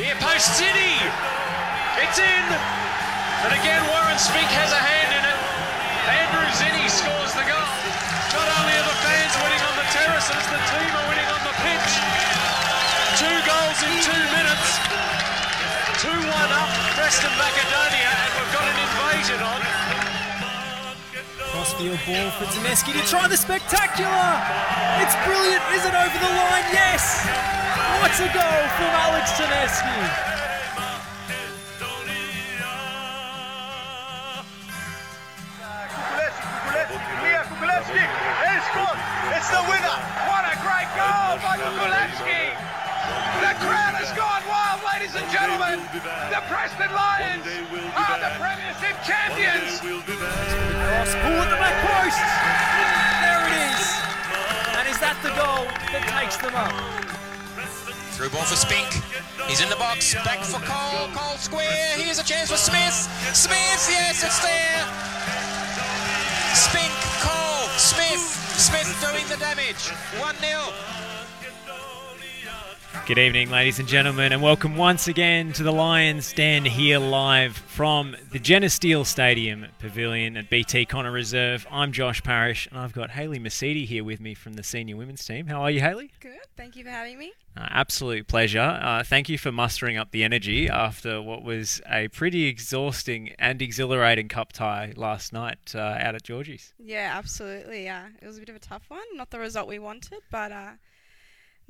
Near post City. It's in. And again, Warren Spink has a hand in it. Andrew Zinni scores the goal. Not only are the fans winning on the terraces, the team are winning on the pitch. Two goals in two minutes. 2-1 up Preston Macedonia, and we've got an invasion on. Crossfield ball for Zaneski to try the spectacular. It's brilliant. Is it over the line? Yes. What a goal from Alex Zaneski. Ladies and gentlemen. The Preston Lions are the Premiership champions. Cross ball at the back post. There it is. And is that the goal that takes them up? Through ball for Spink. He's in the box. Back for Cole. Cole square. Here's a chance for Smith. Smith, yes, it's there. Spink, Cole, Smith. Smith doing the damage. 1 0. Good evening, ladies and gentlemen, and welcome once again to the Lions Stand here live from the Genesteel Stadium Pavilion at BT Connor Reserve. I'm Josh Parrish, and I've got Haley Mercedes here with me from the senior women's team. How are you, Haley? Good. Thank you for having me. Uh, absolute pleasure. Uh, thank you for mustering up the energy after what was a pretty exhausting and exhilarating cup tie last night uh, out at Georgie's. Yeah, absolutely. Yeah, it was a bit of a tough one. Not the result we wanted, but uh,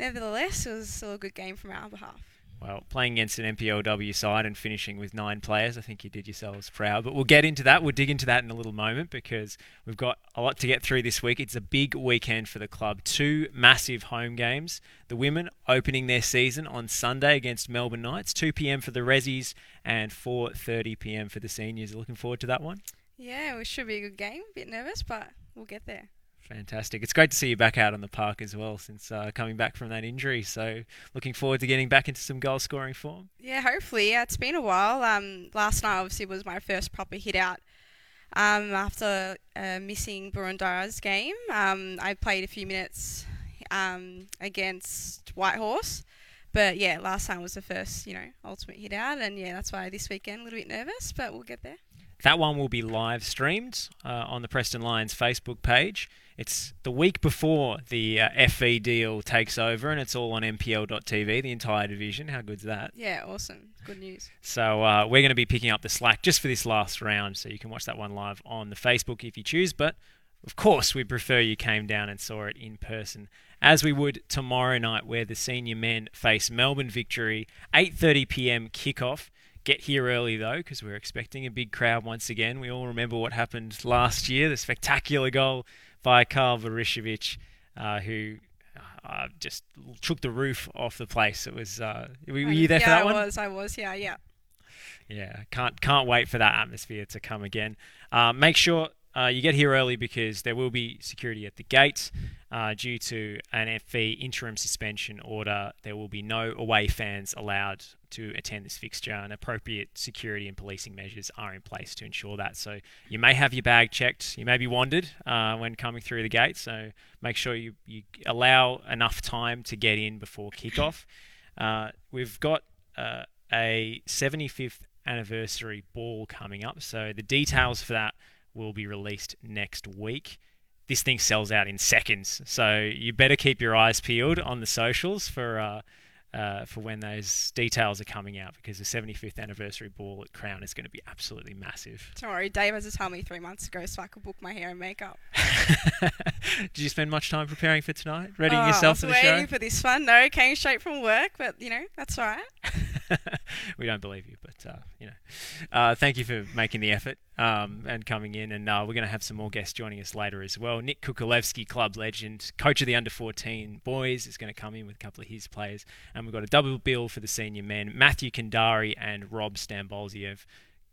nevertheless, it was still a good game from our behalf. Well, playing against an NPLW side and finishing with nine players, I think you did yourselves proud. But we'll get into that. We'll dig into that in a little moment because we've got a lot to get through this week. It's a big weekend for the club. Two massive home games. The women opening their season on Sunday against Melbourne Knights, 2 p.m. for the Rezzies and 4:30 p.m. for the seniors. Looking forward to that one. Yeah, it should be a good game. A bit nervous, but we'll get there. Fantastic. It's great to see you back out on the park as well since uh, coming back from that injury. So, looking forward to getting back into some goal scoring form. Yeah, hopefully. Yeah, it's been a while. Um, last night obviously was my first proper hit out. Um, after uh, missing Boroondara's game, um, I played a few minutes um, against Whitehorse. But yeah, last time was the first, you know, ultimate hit out, and yeah, that's why this weekend a little bit nervous, but we'll get there. That one will be live streamed uh, on the Preston Lions Facebook page. It's the week before the uh, FV deal takes over, and it's all on NPL.tv, the entire division. How good's that? Yeah, awesome. Good news. So uh, we're going to be picking up the slack just for this last round, so you can watch that one live on the Facebook if you choose. But of course, we prefer you came down and saw it in person, as we would tomorrow night, where the senior men face Melbourne Victory, 8:30 p.m. kickoff. Get here early though, because we're expecting a big crowd once again. We all remember what happened last year, the spectacular goal by Karl Varishevic, uh, who uh, just took the roof off the place. It was. Uh, were you there yeah, for that I one? was. I was. Yeah, yeah. Yeah, can't can't wait for that atmosphere to come again. Uh, make sure uh, you get here early because there will be security at the gates uh, due to an FV interim suspension order. There will be no away fans allowed to attend this fixture, and appropriate security and policing measures are in place to ensure that. So you may have your bag checked, you may be wandered uh, when coming through the gate. So make sure you you allow enough time to get in before kickoff. Uh, we've got uh, a 75th anniversary ball coming up. So the details for that will be released next week. This thing sells out in seconds, so you better keep your eyes peeled on the socials for uh, uh, for when those details are coming out because the 75th anniversary ball at Crown is going to be absolutely massive. Don't worry, Dave has to tell me three months ago so I could book my hair and makeup. Did you spend much time preparing for tonight, readying Oh, yourself I for was the waiting for this one. No, came straight from work, but you know that's all right. we don't believe you, but uh, you know, uh, thank you for making the effort um, and coming in. And uh, we're going to have some more guests joining us later as well. Nick Kukulevsky, club legend, coach of the under 14 boys, is going to come in with a couple of his players, and we've got a double bill for the senior men: Matthew Kandari and Rob Stambolziev.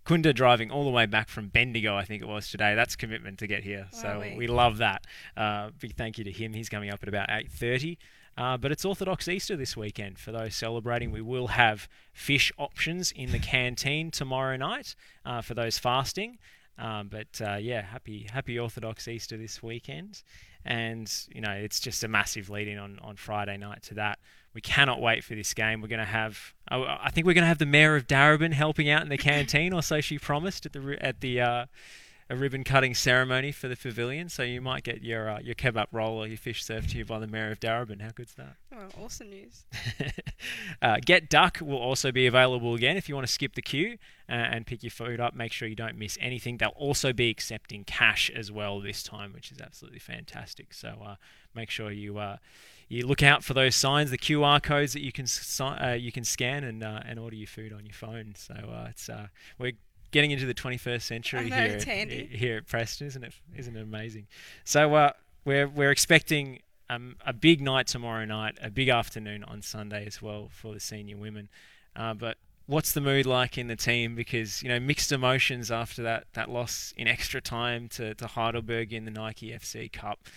Kunda driving all the way back from Bendigo, I think it was today. That's commitment to get here, so Wowee. we love that. Uh, big thank you to him. He's coming up at about 8:30. Uh, but it's Orthodox Easter this weekend. For those celebrating, we will have fish options in the canteen tomorrow night uh, for those fasting. Um, but uh, yeah, happy happy Orthodox Easter this weekend, and you know it's just a massive lead in on on Friday night to that we cannot wait for this game. We're going to have, I I think we're going to have the mayor of Darebin helping out in the canteen, or so she promised at the at the uh, a ribbon cutting ceremony for the pavilion. So you might get your uh, your kebab roll or your fish served to you by the mayor of Darebin. How good's that? Oh, awesome news. uh, Get Duck will also be available again if you want to skip the queue uh, and pick your food up. Make sure you don't miss anything. They'll also be accepting cash as well this time, which is absolutely fantastic. So uh, make sure you uh, you look out for those signs, the QR codes that you can si- uh, you can scan and uh, and order your food on your phone. So uh, it's uh, we're getting into the 21st century know, here at, here at Preston, isn't it? Isn't it amazing? So uh, we're we're expecting um, a big night tomorrow night, a big afternoon on Sunday as well for the senior women. Uh, but what's the mood like in the team? Because you know mixed emotions after that that loss in extra time to to Heidelberg in the Nike FC Cup.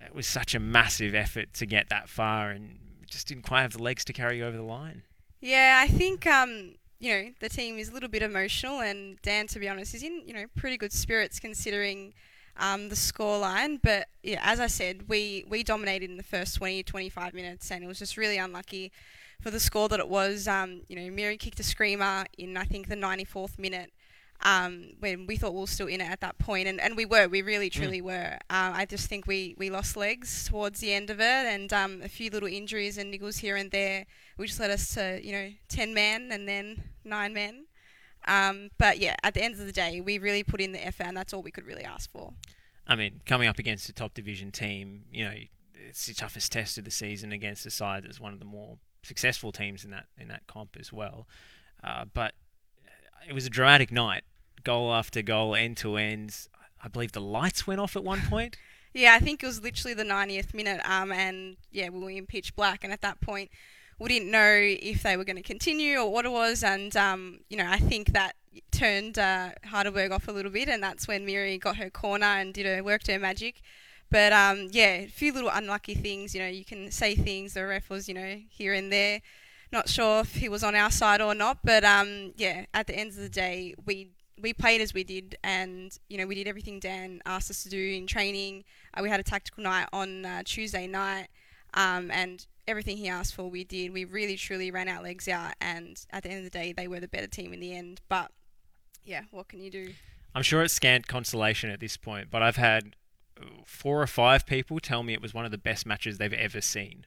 It was such a massive effort to get that far, and just didn't quite have the legs to carry over the line. Yeah, I think um, you know the team is a little bit emotional, and Dan, to be honest, is in you know pretty good spirits considering um, the scoreline. But yeah, as I said, we we dominated in the first 20, 25 minutes, and it was just really unlucky for the score that it was. Um, you know, Miri kicked a screamer in I think the 94th minute. Um, when we thought we were still in it at that point, and, and we were, we really truly were. Uh, I just think we, we lost legs towards the end of it, and um, a few little injuries and niggles here and there, which led us to you know ten men and then nine men. Um, but yeah, at the end of the day, we really put in the effort, and that's all we could really ask for. I mean, coming up against a top division team, you know, it's the toughest test of the season against a side that's one of the more successful teams in that in that comp as well. Uh, but it was a dramatic night, goal after goal, end to end. I believe the lights went off at one point. Yeah, I think it was literally the 90th minute, um, and yeah, we were in pitch black, and at that point, we didn't know if they were going to continue or what it was, and um, you know, I think that turned uh, Heidelberg off a little bit, and that's when Miri got her corner and did her worked her magic. But um, yeah, a few little unlucky things. You know, you can say things. The ref was, you know, here and there. Not sure if he was on our side or not, but um, yeah, at the end of the day, we we played as we did, and you know we did everything Dan asked us to do in training. Uh, we had a tactical night on uh, Tuesday night, um, and everything he asked for, we did. We really truly ran our legs out, and at the end of the day, they were the better team in the end. But yeah, what can you do? I'm sure it's scant consolation at this point, but I've had uh, four or five people tell me it was one of the best matches they've ever seen.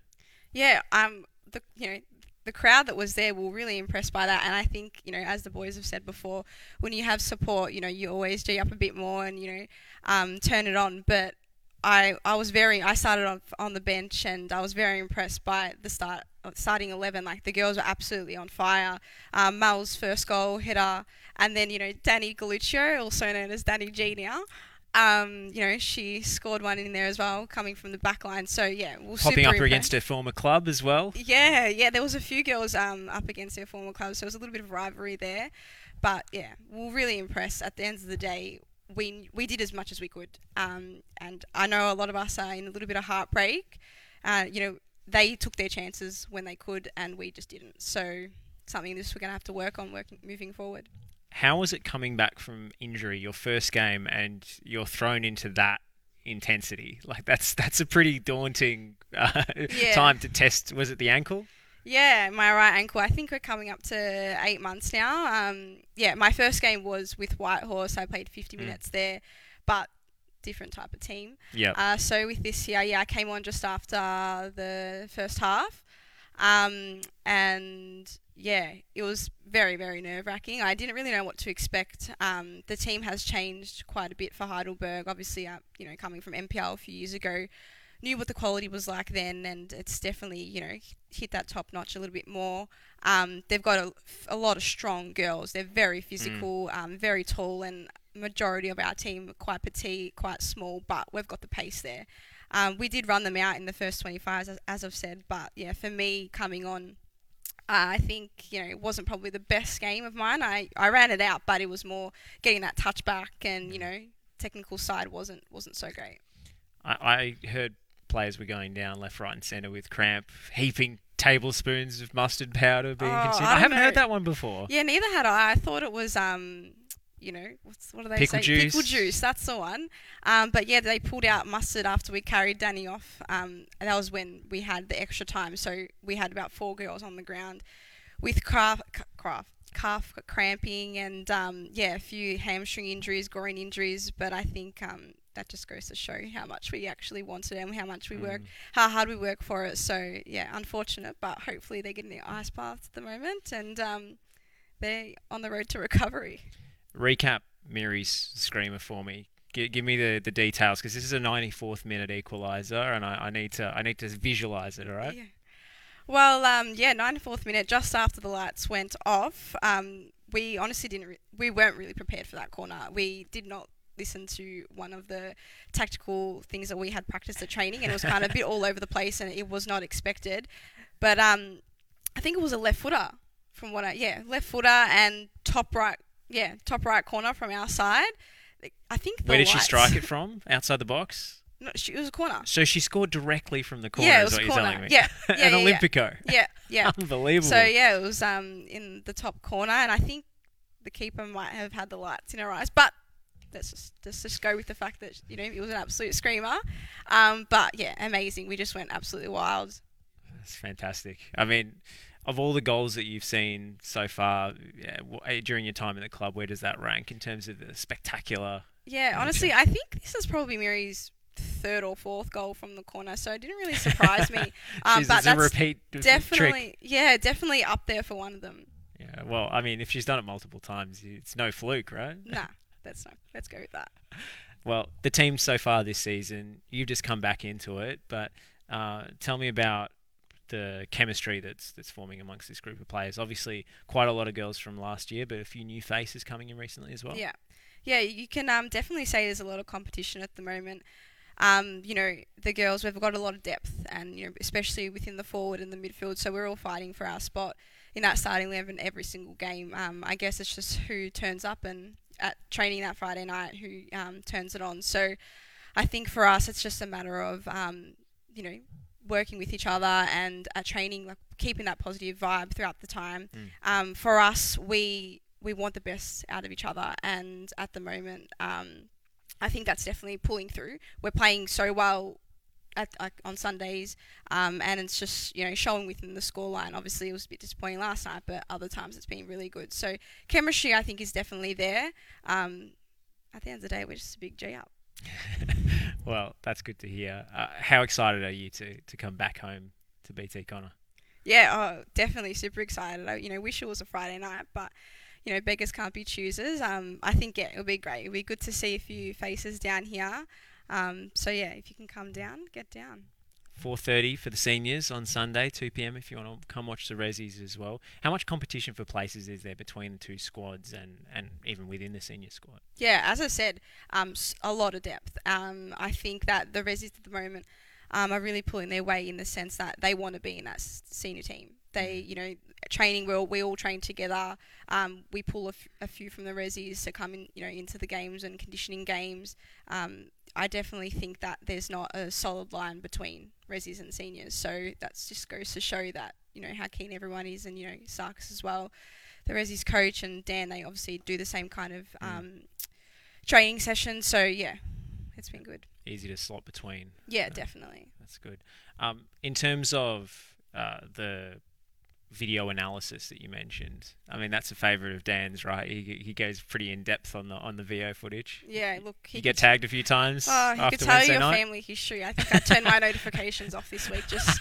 Yeah, um, the you know the crowd that was there were really impressed by that, and I think you know as the boys have said before, when you have support, you know you always g up a bit more and you know um, turn it on. But I I was very I started on on the bench and I was very impressed by the start starting eleven. Like the girls were absolutely on fire. Um, Mel's first goal header, and then you know Danny Galuccio, also known as Danny G now. Um, you know, she scored one in there as well, coming from the back line. So yeah, we're Popping up impressed. against her former club as well. Yeah, yeah, there was a few girls um, up against their former club so there was a little bit of rivalry there. But yeah, we we're really impressed. At the end of the day, we we did as much as we could, um, and I know a lot of us are in a little bit of heartbreak. Uh, you know, they took their chances when they could, and we just didn't. So something this we're going to have to work on working moving forward. How was it coming back from injury, your first game, and you're thrown into that intensity? Like that's that's a pretty daunting uh, Yeah. time to test. Was it the ankle? Yeah, my right ankle. I think we're coming up to eight months now. Um, yeah, my first game was with Whitehorse. I played 50 minutes there, but different type of team. Yeah. Uh, so with this year, yeah, I came on just after the first half, um, and yeah, it was very very nerve wracking. I didn't really know what to expect. Um, the team has changed quite a bit for Heidelberg. Obviously, uh, you know, coming from NPL a few years ago, knew what the quality was like then, and it's definitely you know hit that top notch a little bit more. Um, they've got a, a lot of strong girls. They're very physical, um, very tall, and majority of our team are quite petite, quite small, but we've got the pace there. Um, we did run them out in the first 25, as, as I've said, but yeah, for me coming on, uh, I think you know it wasn't probably the best game of mine. I, I ran it out, but it was more getting that touch back, and you know technical side wasn't wasn't so great. I, I heard players were going down left, right, and centre with cramp, heaping tablespoons of mustard powder being Oh, consumed. I I, haven't don't heard that one before. Yeah, neither had I. I thought it was um, you know, what's what do they Pickle say? juice. Pickle juice. That's the one. Um, but yeah, they pulled out mustard after we carried Danny off. Um, and that was when we had the extra time. So we had about four girls on the ground with calf, calf, calf cramping and um, yeah, a few hamstring injuries, groin injuries. But I think um, that just goes to show how much we actually wanted and how much we work, how hard we work for it. So yeah, unfortunate, but hopefully they're getting the ice baths at the moment and um, they're on the road to recovery. Recap Mary's screamer for me. Give, give me the, the details because this is a 94th minute equaliser, and I, I need to I need to visualize it. All right. Yeah. Well, um, yeah, 94th minute, just after the lights went off, um, we honestly didn't, re- we weren't really prepared for that corner. We did not listen to one of the tactical things that we had practiced at training, and it was kind of a bit all over the place, and it was not expected. But um, I think it was a left footer, from what I, yeah, left footer and top right, yeah, top right corner from our side. I think. Where did she strike it from? Outside the box. No, she, it was a corner. So she scored directly from the corner. Yeah, it is was what corner. you're telling me. Yeah, yeah, An yeah, yeah. Olympico. Yeah, yeah. Unbelievable. So yeah, it was um in the top corner, and I think the keeper might have had the lights in her eyes, but let's just let's just go with the fact that you know it was an absolute screamer. Um, but yeah, amazing. We just went absolutely wild. That's fantastic. I mean, of all the goals that you've seen so far yeah, eh, during your time in the club, where does that rank in terms of the spectacular? Yeah, honestly, I think this is probably Mary's third or fourth goal from the corner, so it didn't really surprise me. Um, but that's repeat trick. definitely yeah, definitely up there for one of them. Yeah. Well, I mean, if she's done it multiple times, it's no fluke, right? Nah, that's not. Let's go with that. Well, the team so far this season, you've just come back into it, but uh, tell me about the chemistry that's that's forming amongst this group of players. Obviously, quite a lot of girls from last year, but a few new faces coming in recently as well. Yeah, yeah, you can um, definitely say there's a lot of competition at the moment. Um, you know, the girls we've got a lot of depth, and you know, especially within the forward and the midfield. So we're all fighting for our spot in that starting eleven every single game. Um, I guess it's just who turns up and at training that Friday night who um, turns it on. So I think for us, it's just a matter of um, you know working with each other and at training, like keeping that positive vibe throughout the time. Um, for us, we we want the best out of each other, and at the moment, um, I think that's definitely pulling through. We're playing so well at, like on Sundays, um, and it's just you know showing within the scoreline. Obviously, it was a bit disappointing last night, but other times it's been really good. So chemistry, I think, is definitely there. Um, at the end of the day, we're just a big G up. well, that's good to hear. Uh, how excited are you to, to come back home to BT Connor? Yeah, oh, definitely super excited. I, you know, wish it was a Friday night, but you know, beggars can't be choosers. Um, I think yeah, it'll be great. It'll be good to see a few faces down here. Um, so yeah, if you can come down, get down. 4.30 for the seniors on Sunday, 2 p.m. if you want to come watch the Resis as well. How much competition for places is there between the two squads and, and even within the senior squad? Yeah, as I said, um, a lot of depth. Um, I think that the Resis at the moment um, are really pulling their weight in the sense that they want to be in that s- senior team. They, you know, training. We all, we all train together. Um, we pull a, f- a few from the Resis to come in, you know, into the games and conditioning games. Um, I definitely think that there's not a solid line between Resis and seniors. So that just goes to show that you know how keen everyone is, and you know Sarkis as well. The Resis coach and Dan, they obviously do the same kind of um, training sessions. So yeah, it's been good. Easy to slot between. Yeah, definitely. That's good. Um, in terms of uh, the video analysis that you mentioned, I mean that's a favourite of Dan's, right? He, he goes pretty in depth on the on the Veo footage. Yeah, look, he You get tagged a few times Oh, he could tell Wednesday you your night. family history. I think I turned my notifications off this week just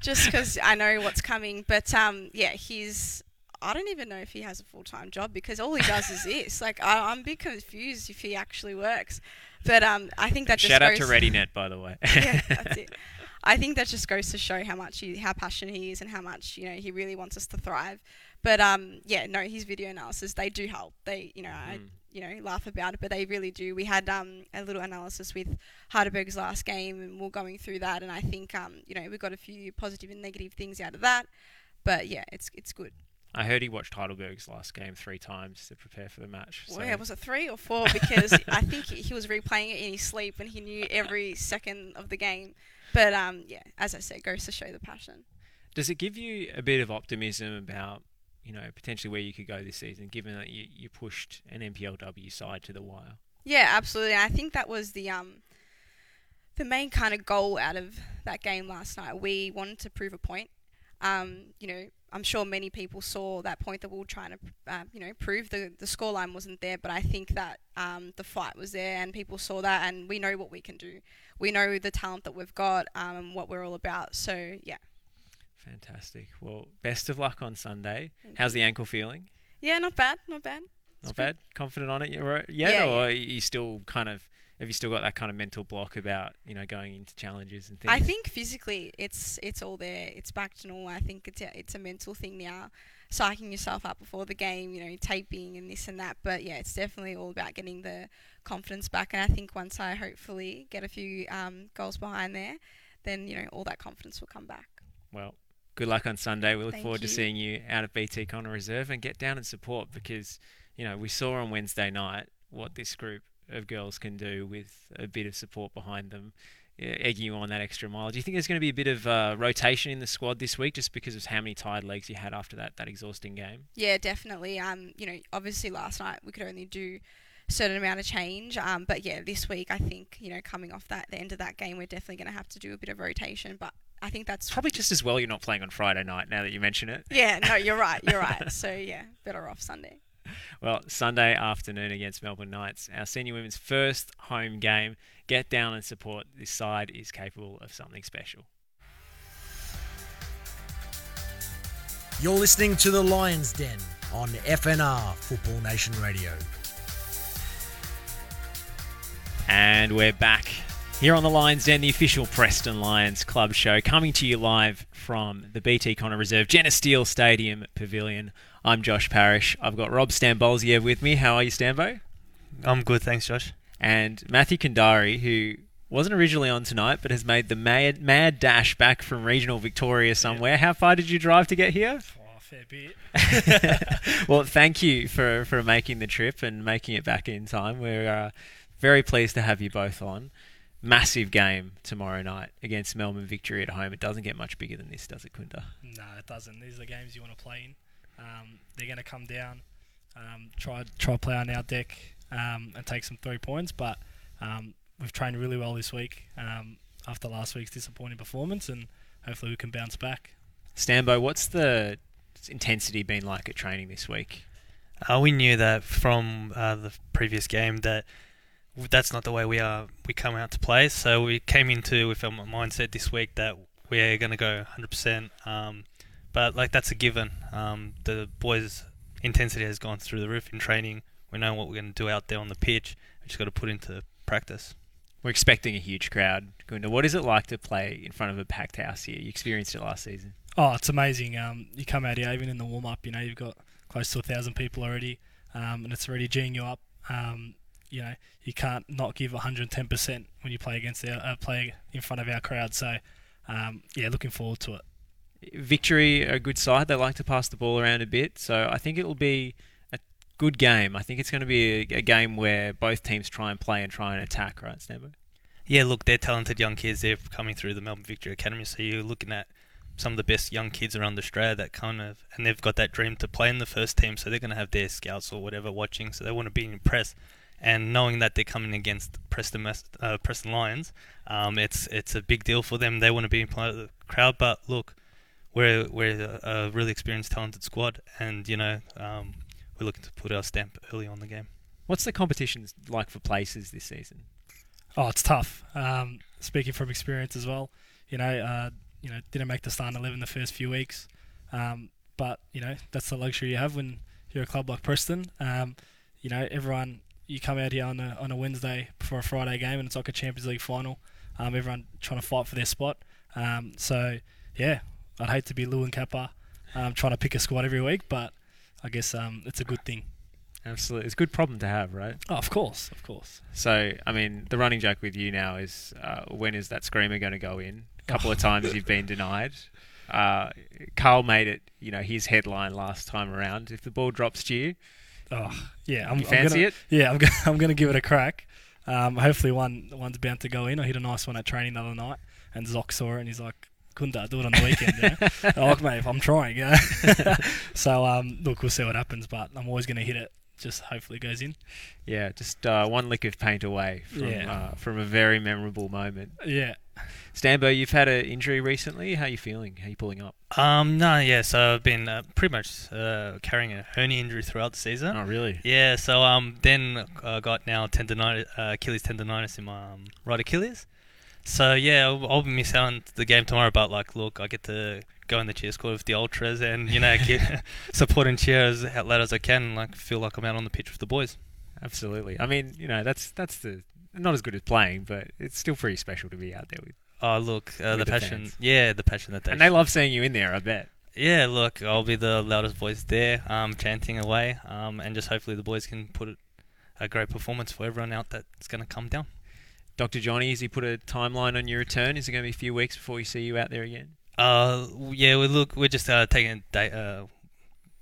just because I know what's coming. But um, yeah, he's. I don't even know if he has a full time job because all he does is this. Like I, I'm a bit confused if he actually works. But um, I think that just Shout out to ReadyNet, by the way. yeah, that's it. I think that just goes to show how much he, how passionate he is, and how much you know he really wants us to thrive. But um, yeah, no, his video analysis they do help. They, you know, I, Mm. you know, laugh about it, but they really do. We had um a little analysis with Heidelberg's last game, and we're going through that, and I think um, you know, we got a few positive and negative things out of that. But yeah, it's it's good. I heard he watched Heidelberg's last game three times to prepare for the match. So Well, yeah, was it three or four? Because I think he was replaying it in his sleep, and he knew every second of the game. But um, yeah, as I said, goes to show the passion. Does it give you a bit of optimism about, you know, potentially where you could go this season, given that you, you pushed an NPLW side to the wire. Yeah, absolutely. I think that was the um the main kind of goal out of that game last night. We wanted to prove a point. Um, you know, I'm sure many people saw that point that we were trying to, uh, you know, prove the the scoreline wasn't there. But I think that um, the fight was there, and people saw that, and we know what we can do. We know the talent that we've got, um, and what we're all about. So yeah. Fantastic. Well, best of luck on Sunday. How's the ankle feeling? Yeah, not bad, not bad. Not bad. Confident on it yet, yet Yeah, or are you still kind of have you still got that kind of mental block about you know going into challenges and things? I think physically it's it's all there. It's back to normal. I think it's a, it's a mental thing now. Psyching yourself up before the game, you know, taping and this and that. But yeah, it's definitely all about getting the confidence back. And I think once I hopefully get a few um, goals behind there, then you know all that confidence will come back. Well, good luck on Sunday. We look Thank forward to seeing you out at BT Connor Reserve and get down and support because you know we saw on Wednesday night what this group of girls can do with a bit of support behind them. Egging you on that extra mile. Do you think there's going to be a bit of uh, rotation in the squad this week, just because of how many tired legs you had after that that exhausting game? Yeah, definitely. Um, you know, obviously last night we could only do a certain amount of change. Um, but yeah, this week I think you know coming off that the end of that game, we're definitely going to have to do a bit of rotation. But I think that's Probably just as well you're not playing on Friday night. Now that you mention it. Yeah, no, you're right. You're right. So yeah, better off Sunday. Well, Sunday afternoon against Melbourne Knights, our senior women's first home game. Get down and support. This side is capable of something special. You're listening to the Lions Den on FNR Football Nation Radio. And we're back here on the Lions Den, the official Preston Lions club show, coming to you live from the BT Connor Reserve Jenna Steele Stadium Pavilion. I'm Josh Parrish. I've got Rob Stambolziev with me. How are you, Stambo? I'm good, thanks, Josh. And Matthew Kandari, who wasn't originally on tonight, but has made the mad, mad dash back from regional Victoria somewhere. How far did you drive to get here? Oh, fair bit. well, thank you for, for making the trip and making it back in time. We're uh, very pleased to have you both on. Massive game tomorrow night against Melbourne Victory at home. It doesn't get much bigger than this, does it, Quinta? No, it doesn't. These are the games you want to play in. Um, they're going to come down, um, try try play on our deck, um, and take some three points. But um, we've trained really well this week um, after last week's disappointing performance, and hopefully we can bounce back. Stambo, what's the intensity been like at training this week? Uh, we knew that from uh, the previous game that that's not the way we are. We come out to play, so we came into with a mindset this week that we're going to go 100%. Um, but like that's a given. Um, the boys' intensity has gone through the roof in training. We know what we're going to do out there on the pitch. We just got to put into practice. We're expecting a huge crowd. Quinta, what is it like to play in front of a packed house here? You experienced it last season. Oh, it's amazing. Um, you come out here, even in the warm up, you know, you've got close to a thousand people already, um, and it's already geeing you up. Um, you know, you can't not give 110% when you play against our, uh, play in front of our crowd. So, um, yeah, looking forward to it. Victory, a good side. They like to pass the ball around a bit, so I think it will be a good game. I think it's going to be a, a game where both teams try and play and try and attack, right, Stambo? Yeah, look, they're talented young kids. They're coming through the Melbourne Victory Academy, so you're looking at some of the best young kids around Australia that kind of, and they've got that dream to play in the first team, so they're going to have their scouts or whatever watching, so they want to be impressed. And knowing that they're coming against Preston, uh, Preston Lions, um, it's it's a big deal for them. They want to be in of the crowd, but look, we're we're a, a really experienced, talented squad, and you know um, we're looking to put our stamp early on the game. What's the competition like for places this season? Oh, it's tough. Um, speaking from experience as well, you know, uh, you know, didn't make the starting eleven the first few weeks, um, but you know that's the luxury you have when you're a club like Preston. Um, you know, everyone you come out here on a on a Wednesday for a Friday game, and it's like a Champions League final. Um, everyone trying to fight for their spot. Um, so yeah, I'd hate to be Lou and Kappa, um, trying to pick a squad every week, but I guess um, it's a good thing. Absolutely, it's a good problem to have, right? Oh, of course, of course. So, I mean, the running joke with you now is uh, when is that screamer going to go in? A couple of times you've been denied. Uh, Carl made it, you know, his headline last time around. If the ball drops to you, Oh, yeah. I'm, You I'm fancy gonna, it? Yeah, I'm gonna, I'm gonna give it a crack. Um, hopefully one one's bound to go in. I hit a nice one at training the other night, and Zoc saw it, and he's like, couldn't I do it on the weekend? You know? I'm like, mate, I'm trying. You know? so um, look, we'll see what happens, but I'm always going to hit it. Just hopefully it goes in. Yeah, just uh, one lick of paint away from Yeah. uh, from a very memorable moment. Yeah. Stambo, you've had an injury recently. How are you feeling? How are you pulling up? Um, no, yeah. So I've been uh, pretty much uh, carrying a hernia injury throughout the season. Oh, really? Yeah. So um, then I got now tendonitis, uh, Achilles tendonitis in my um, right Achilles. So yeah, I'll, I'll miss out on the game tomorrow. But like, look, I get to go in the cheer squad with the ultras and you know keep support and cheer as loud as I can. Like, feel like I'm out on the pitch with the boys. Absolutely. I mean, you know, that's that's the not as good as playing, but it's still pretty special to be out there with. Oh, look, uh, the the passion. fans. Yeah, the passion that they. And they love seeing you in there. I bet. Yeah, look, I'll be the loudest voice there, um, chanting away, um, and just hopefully the boys can put a great performance for everyone out that's going to come down. Dr. Johnny, has he put a timeline on your return? Is it going to be a few weeks before we see you out there again? Uh, yeah, we look, we're just uh, taking a day. Uh,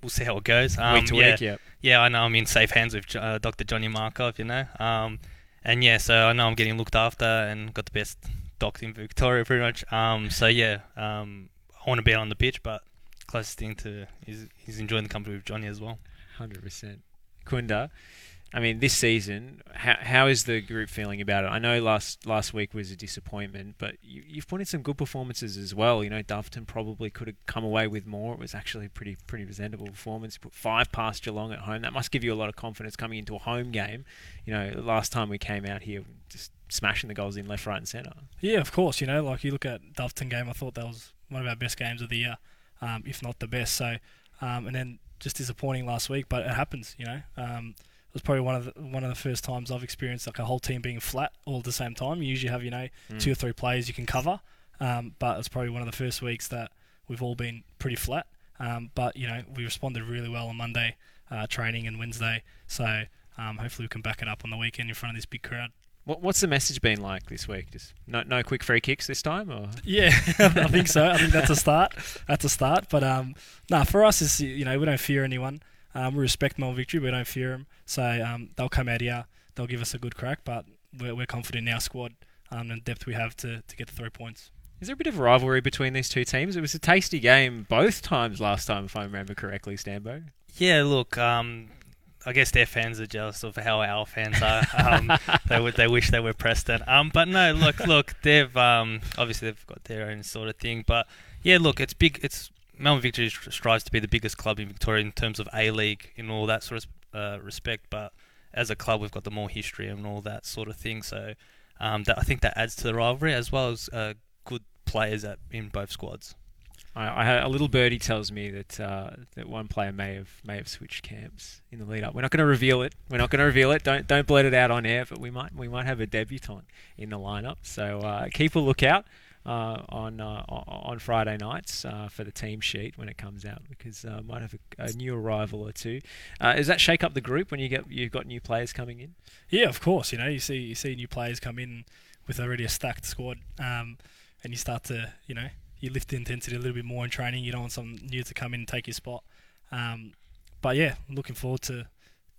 we'll see how it goes. Um, week to yeah, week, yeah. Yeah, I know I'm in safe hands with uh, Dr. Johnny Markov, you know. Um, and yeah, so I know I'm getting looked after and got the best doctor in Victoria, pretty much. Um, so yeah, um, I want to be on the pitch, but closest thing to is he's enjoying the company with Johnny as well. Hundred percent. Kunda, I mean, this season, how, how is the group feeling about it? I know last last week was a disappointment, but you, you've put in some good performances as well. You know, Doveton probably could have come away with more. It was actually a pretty pretty presentable performance. You put five past Geelong at home. That must give you a lot of confidence coming into a home game. You know, last time we came out here, just smashing the goals in left, right, and centre. Yeah, of course. You know, like you look at Doveton game, I thought that was one of our best games of the year, um, if not the best. So, um, and then just disappointing last week, but it happens. You know, um, it was probably one of the, one of the first times I've experienced like a whole team being flat all at the same time. You usually have you know Mm. two or three players you can cover, um, but it's probably one of the first weeks that we've all been pretty flat. Um, but you know, we responded really well on Monday uh, training and Wednesday. So um, hopefully we can back it up on the weekend in front of this big crowd. What, what's the message been like this week? Just no no quick free kicks this time, or Yeah, I think so. I think that's a start. That's a start. But um, nah, for us is you know we don't fear anyone. Um, we respect Melbourne Victory. We don't fear them. So um, they'll come out here. They'll give us a good crack. But we're, we're confident in our squad um, and the depth we have to, to get the three points. Is there a bit of rivalry between these two teams? It was a tasty game both times last time, if I remember correctly, Stambo. Yeah, look, um, I guess their fans are jealous of how our fans are. Um, they would, they wish they were Preston. Um, but no, look, look, they've um, obviously they've got their own sort of thing. But yeah, look, it's big. It's Melbourne Victory strives to be the biggest club in Victoria in terms of A League in all that sort of uh, respect. But as a club, we've got the more history and all that sort of thing. So um, that, I think that adds to the rivalry as well as uh, good players at, in both squads. I, I had a little birdie tells me that uh, that one player may have may have switched camps in the lead up. We're not going to reveal it. We're not going to reveal it. Don't don't blurt it out on air. But we might we might have a debutant in the lineup. So uh, keep a lookout uh, on uh, on Friday nights uh, for the team sheet when it comes out because uh, might have a, a new arrival or two. Uh, does that shake up the group when you get you've got new players coming in? Yeah, of course. You know, you see you see new players come in with already a stacked squad, um, and you start to you know you lift the intensity a little bit more in training. You don't want some new to come in and take your spot. Um, but yeah, looking forward to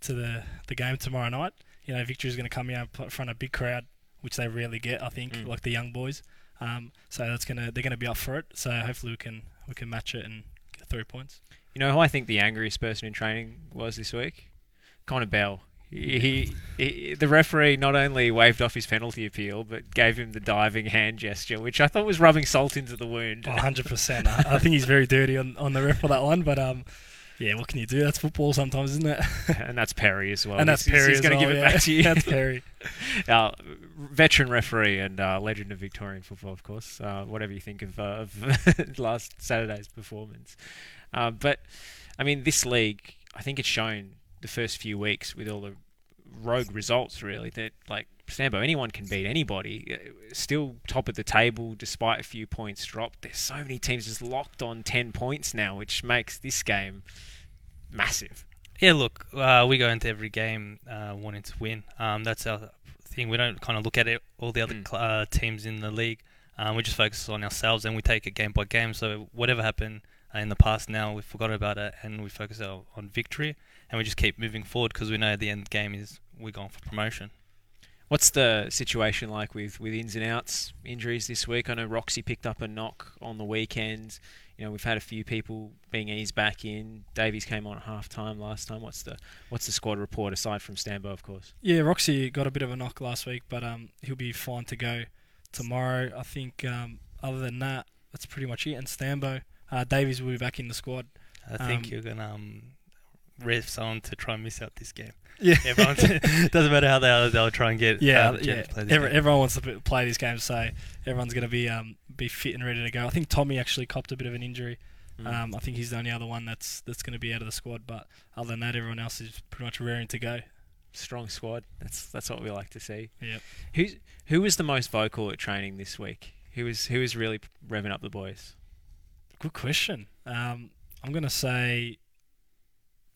to the the game tomorrow night. You know, Victory's going to come out in front of a big crowd, which they rarely get. I think, Mm. like the young boys. Um, so that's gonna they're gonna be up for it. So hopefully we can we can match it and get three points. You know who I think the angriest person in training was this week? Connor Bell. He, he, he, the referee not only waved off his penalty appeal, but gave him the diving hand gesture, which I thought was rubbing salt into the wound. Oh, 100%. I, I think he's very dirty on, on the ref for that one, but um, yeah, what can you do? That's football sometimes, isn't it? and that's Perry as well. and that's He's- Perry. He's as going to well, give it yeah. back to you. that's Perry. uh, veteran referee and uh, legend of Victorian football, of course. Uh, whatever you think of, uh, of last Saturday's performance, uh, but I mean, this league, I think it's shown the first few weeks with all the rogue results, really, that like Stambo, anyone can beat anybody. uh, Still top of the table despite a few points dropped. There's so many teams just locked on ten points now, which makes this game massive. Yeah, look, uh, we go into every game uh, wanting to win. Um, that's our thing. We don't kind of look at it, all the other Mm. cl- uh, teams in the league. Um, we just focus on ourselves and we take it game by game. So whatever happened uh, in the past, now we've forgot about it and we focus our, on victory and we just keep moving forward because we know the end game is we're going for promotion. What's the situation like with, with ins and outs injuries this week? I know Roxy picked up a knock on the weekend. You know, we've had a few people being eased back in. Davies came on at half time last time. What's the what's the squad report aside from Stambo, of course? Yeah, Roxy got a bit of a knock last week, but um, he'll be fine to go tomorrow. I think um, other than that, that's pretty much it. And Stambo, uh, Davies will be back in the squad. I think Um, you're gonna um, rev on to try and miss out this game. Yeah, Everyone doesn't matter how they are, they'll try and get yeah, uh, yeah. to play this Every, game. everyone wants to play this game, so everyone's going to be um, be fit and ready to go. I think Tommy actually copped a bit of an injury. Mm. Um, I think he's the only other one that's that's going to be out of the squad. But other than that, everyone else is pretty much raring to go. Strong squad. That's that's what we like to see. Yep. Who's who was the most vocal at training this week? Who was who was really revving up the boys? Good question. Um, I'm going to say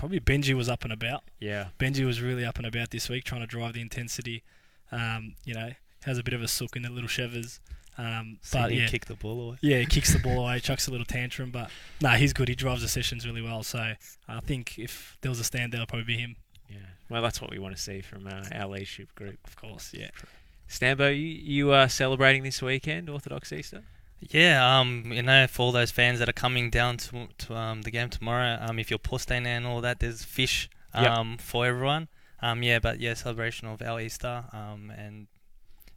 probably Benji was up and about. Yeah. Benji was really up and about this week, trying to drive the intensity. Um, you know, has a bit of a sook in the little shevers. Um, So but he yeah, kicked the ball away. yeah, he kicks the ball away, chucks a little tantrum, but no, he's good. He drives the sessions really well. So I think if there was a standout, it'd probably be him. Yeah. Well, that's what we want to see from uh, our leadership group. Of course, yeah. Stambo, you, you are celebrating this weekend, Orthodox Easter? Yeah, um, you know, for all those fans that are coming down to to um, the game tomorrow, um, if you're posting and all that, there's fish Yep. um for everyone. Um, yeah, but yeah, celebration of our Easter. Um, and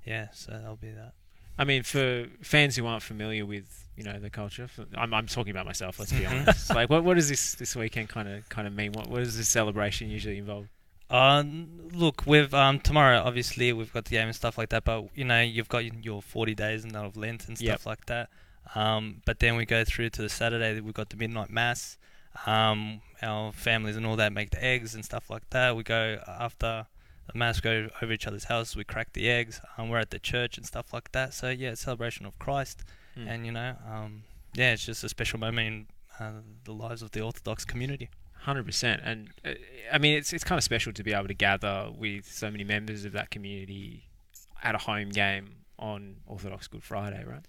yeah, so that'll be that. I mean, for fans who aren't familiar with you know the culture, I'm, I'm talking about myself. Let's be honest. Like, what what does this this weekend kind of kind of mean? What what does this celebration usually involve? Uh, look, with um tomorrow, obviously we've got the game and stuff like that, but you know you've got your 40 days and that of Lent and stuff Yep. like that. Um, but then we go through to the Saturday. that We've got the midnight mass. Um, our families and all that make the eggs and stuff like that. We go after the mass, go over each other's houses. We crack the eggs. Um, we're at the church and stuff like that. So yeah, celebration of Christ, Hmm. and you know, um, yeah, it's just a special moment in uh, the lives of the Orthodox community. Hundred percent, and uh, I mean it's it's kind of special to be able to gather with so many members of that community at a home game on Orthodox Good Friday, right?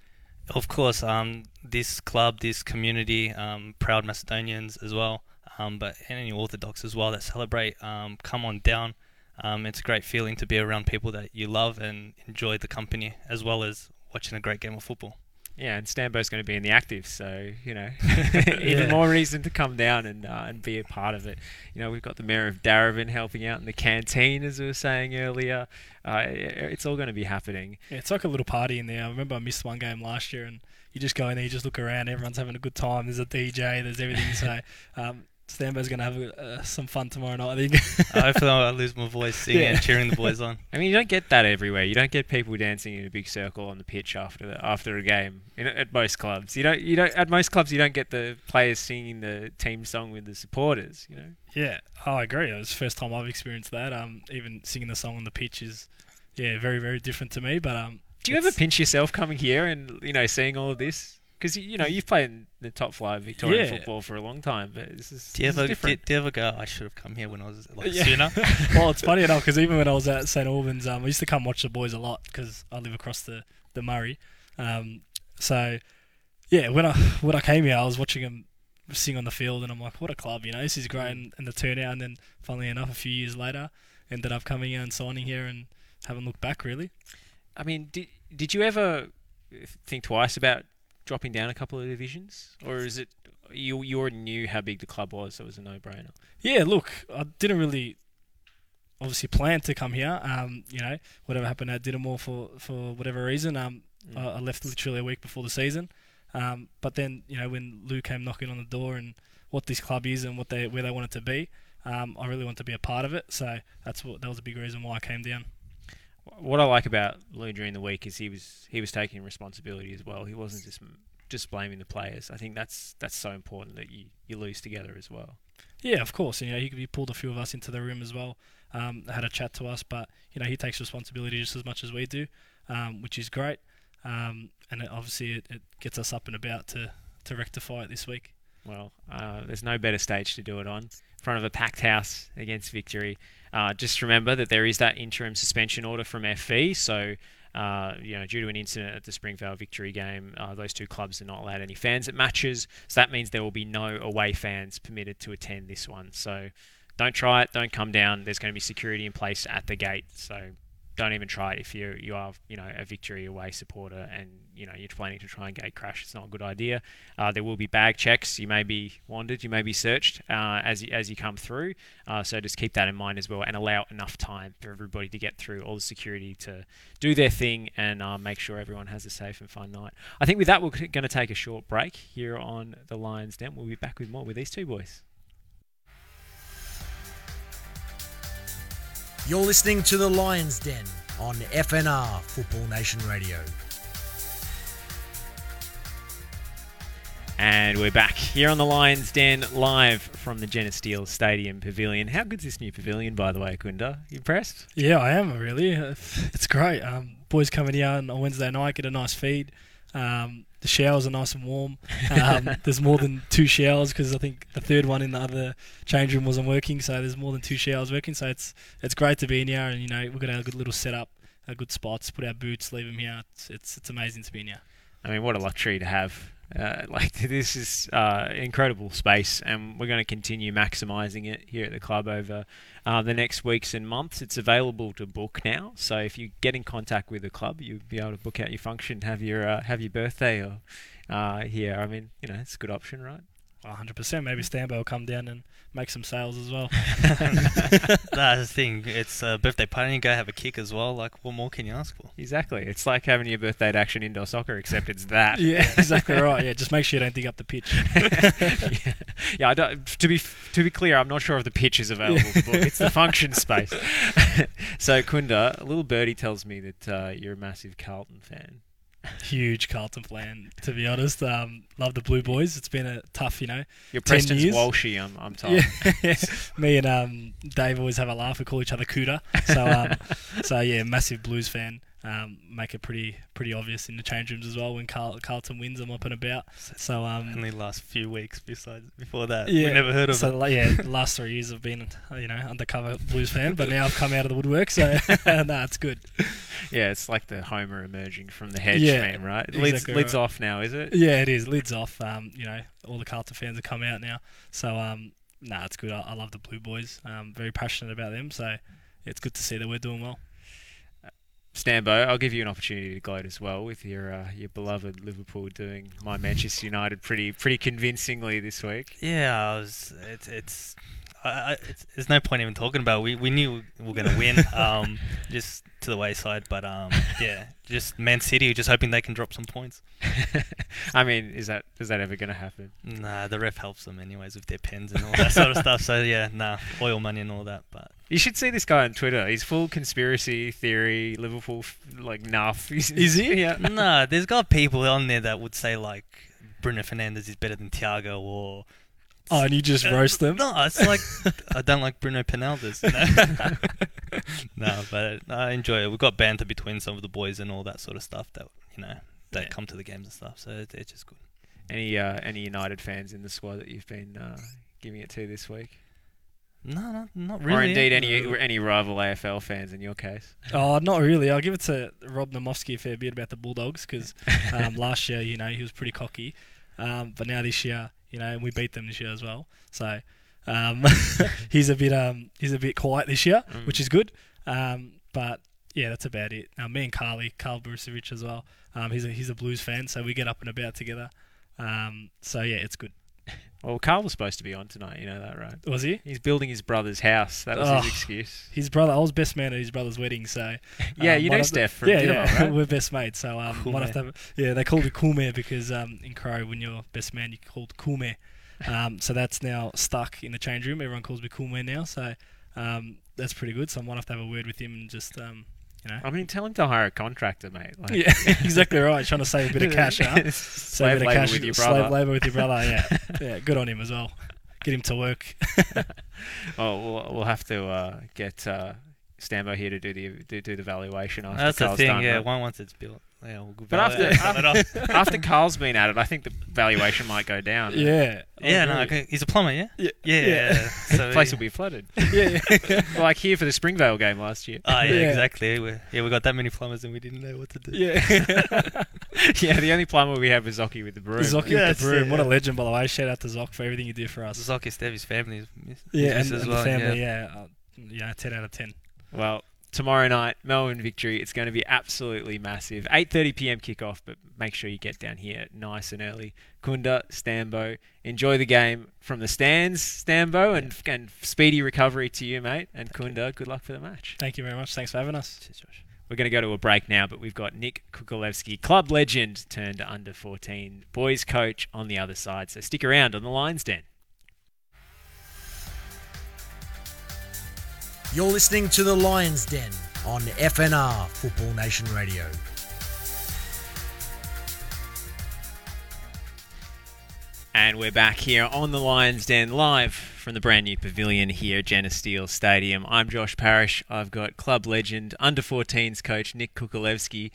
Of course, um, this club, this community, um, proud Macedonians as well, um, but any Orthodox as well that celebrate, um, come on down. Um, it's a great feeling to be around people that you love and enjoy the company, as well as watching a great game of football. Yeah, and Stambo's going to be in the active, so you know, even Yeah. more reason to come down and uh, and be a part of it. You know, we've got the mayor of Darebin helping out in the canteen, as we were saying earlier. Uh, it's all going to be happening. Yeah, it's like a little party in there. I remember I missed one game last year, and you just go in there, you just look around, everyone's having a good time. There's a DJ, there's everything. so um, Stambo's going to have uh, some fun tomorrow night, I think. Hopefully, I won't lose my voice singing Yeah. and cheering the boys on. I mean, you don't get that everywhere. You don't get people dancing in a big circle on the pitch after the, after a game. You know, at most clubs, you don't. You don't. At most clubs, you don't get the players singing the team song with the supporters. You know. yeah, oh, I agree. It was the first time I've experienced that. Um, even singing the song on the pitch is, yeah, very, very different to me. But um, Do you ever pinch yourself coming here and you know seeing all of this? Because you know you've played in the top flight of Victorian Yeah. football for a long time, but this is, Do you this ever, do, different. do you ever go? I should have come here when I was like Yeah. sooner. well, it's funny enough because even when I was at St Albans, um, I used to come watch the boys a lot because I live across the the Murray. Um, so yeah, when I when I came here, I was watching them sing on the field, and I'm like, what a club, you know, this is great, and, and the turnout. And then, funnily enough, a few years later, ended up coming here and signing here, and haven't looked back really. I mean, did did you ever think twice about dropping down a couple of divisions, or is it you you already knew how big the club was, so it was a no brainer? Yeah, look, I didn't really obviously plan to come here. Um, you know, whatever happened at Didymore for for whatever reason, um, Mm. I, I left literally a week before the season. Um, but then you know when Lou came knocking on the door and what this club is and what they where they want it to be, um, I really want to be a part of it. So that's what that was a big reason why I came down. What I like about Lou during the week is he was he was taking responsibility as well. He wasn't just just blaming the players. I think that's that's so important that you, you lose together as well. Yeah, of course. You know, he, he pulled a few of us into the room as well. Um, had a chat to us, but you know, he takes responsibility just as much as we do, um, which is great. Um, and it, obviously, it, it gets us up and about to, to rectify it this week. Well, uh, there's no better stage to do it on. In front of a packed house against victory. Uh, just remember that there is that interim suspension order from FV. So, uh, you know, due to an incident at the Springvale Victory game, uh, those two clubs are not allowed any fans at matches. So that means there will be no away fans permitted to attend this one. So don't try it. Don't come down. There's going to be security in place at the gate. So don't even try it if you you are you know a victory away supporter and you know you're planning to try and gate crash. It's not a good idea. Uh, there will be bag checks. You may be wanted. You may be searched uh, as you, as you come through. Uh, so just keep that in mind as well, and allow enough time for everybody to get through all the security to do their thing and uh, make sure everyone has a safe and fun night. I think with that we're going to take a short break here on the Lions Den. We'll be back with more with these two boys. You're listening to the Lions Den on FNR Football Nation Radio. And we're back here on the Lions Den live from the Genesteel Stadium Pavilion. How good's this new pavilion, by the way, Kunda? You impressed? Yeah, I am really. It's great. Um, boys coming here on a Wednesday night get a nice feed. Um, the showers are nice and warm. Um, there's more than two showers because I think the third one in the other change room wasn't working. So there's more than two showers working. So it's it's great to be in here, and you know we've got a good little setup, a good spots. Put our boots, leave them here. It's it's, it's amazing to be in here. I mean, what a luxury to have. Uh, like this is uh, incredible space, and we're going to continue maximising it here at the club over uh, the next weeks and months. It's available to book now, so if you get in contact with the club, you'll be able to book out your function, have your uh, have your birthday or uh, here. I mean, you know, it's a good option, right? 100%. Maybe Stambo will come down and make some sales as well. That's the thing. It's a birthday party. You go have a kick as well. Like, what more can you ask for? Exactly. It's like having your birthday at Action Indoor Soccer, except it's that. yeah, exactly right. Yeah, just make sure you don't dig up the pitch. yeah, yeah I don't, to be to be clear, I'm not sure if the pitch is available to book. It's the function space. so, Kunda, a little birdie tells me that uh, you're a massive Carlton fan huge Carlton fan, to be honest. Um, love the Blue Boys. It's been a tough, you know. Your Preston's years. Walshy, I'm, I'm told. Yeah. Me and um, Dave always have a laugh. We call each other Cooter. So, um, so yeah, massive Blues fan um, make it pretty pretty obvious in the change rooms as well when Carl, Carlton wins. I'm up and about. So um, only last few weeks besides before that, yeah, we never heard of so, it. yeah, the last three years I've been you know undercover Blues fan, but now I've come out of the woodwork, so no, it's good. Yeah, it's like the Homer emerging from the hedge, yeah, man, right? Exactly lids, lids off now, is it? Yeah, it is. Lids off. Um, you know, all the Carlton fans have come out now, so um, nah, it's good. I, I love the Blue Boys. Um, very passionate about them, so it's good to see that we're doing well. Stambo, I'll give you an opportunity to gloat as well with your uh, your beloved Liverpool doing my Manchester United pretty pretty convincingly this week. Yeah, was, it's it's, there's no point even talking about. It. We we knew we were going to win, um, just to the wayside. But um, yeah, just Man City, just hoping they can drop some points. I mean, is that is that ever going to happen? Nah, the ref helps them anyways with their pens and all that sort of stuff. So yeah, nah, oil money and all that. But you should see this guy on Twitter. He's full conspiracy theory, Liverpool like nuff. Is he? Yeah. nah, there's got people on there that would say like Bruno Fernandes is better than Thiago or Oh, and you just roast them? No, it's like I don't like Bruno Fernandes. You know? no, but I enjoy it. We've got banter between some of the boys and all that sort of stuff that you know they yeah. come to the games and stuff. So it, it's just good. Any uh, any United fans in the squad that you've been uh, giving it to this week? No, no, not really. Or indeed any any rival AFL fans in your case? Oh, not really. I'll give it to Rob Namowski a fair bit about the Bulldogs because um, last year, you know, he was pretty cocky, um, but now this year you know, and we beat them this year as well. So um, he's a bit um, he's a bit quiet this year, mm. which is good. Um, but yeah, that's about it. Uh, me and Carly, Carl Brucevic as well. Um, he's a he's a Blues fan, so we get up and about together. Um, so yeah, it's good. Well, Carl was supposed to be on tonight. You know that, right? Was he? He's building his brother's house. That was oh, his excuse. His brother. I was best man at his brother's wedding. So yeah, um, you know Steph from yeah, yeah. Right? We're best mates. So um, cool have to have, yeah, they called it cool man because um, in Crow, when you're best man, you're called cool man. Um, so that's now stuck in the change room. Everyone calls me cool man now. So um, that's pretty good. So I might have to have a word with him and just um, you know. I mean, tell him to hire a contractor, mate. Like yeah, exactly right. Trying to save a bit of cash, huh? slave labour cash, with your brother. Slave labour with your brother. Yeah, yeah. Good on him as well. Get him to work. oh, we'll, we'll have to uh, get uh, Stambo here to do the do, do the valuation after That's Carl's the thing. done, yeah, right? one once it's built. Yeah, we'll but after after, after Carl's been at it, I think the valuation might go down. Yeah, yeah. No, okay. he's a plumber. Yeah, yeah, yeah. yeah. so the place will be flooded. yeah, yeah. like here for the Springvale game last year. Oh yeah, yeah. exactly. we yeah, we got that many plumbers and we didn't know what to do. Yeah, yeah. The only plumber we have is Zoki with the broom. Zoki with the broom. What a legend, by the way. Shout out to Zoc for everything you do for us. Zoki, Stevie's family. Yeah, and, and well, the family. Yeah, uh, yeah, ten out of ten. Well, tomorrow night, Melbourne victory. It's going to be absolutely massive. 8:30 p.m. kickoff, but make sure you get down here nice and early. Kunda, Stambo, enjoy the game from the stands, Stambo, and, and speedy recovery to you, mate. And Kunda, good luck for the match. Thank you very much. Thanks for having us. Cheers, Josh. We're going to go to a break now, but we've got Nick Kukulevsky, club legend turned under 14, boys coach on the other side. So stick around on the Lions Den. You're listening to the Lions Den on FNR Football Nation Radio. And we're back here on the Lions Den live from the brand new pavilion here at Genesteel Stadium. I'm Josh Parrish. I've got club legend under 14s coach Nick Kukulevsky.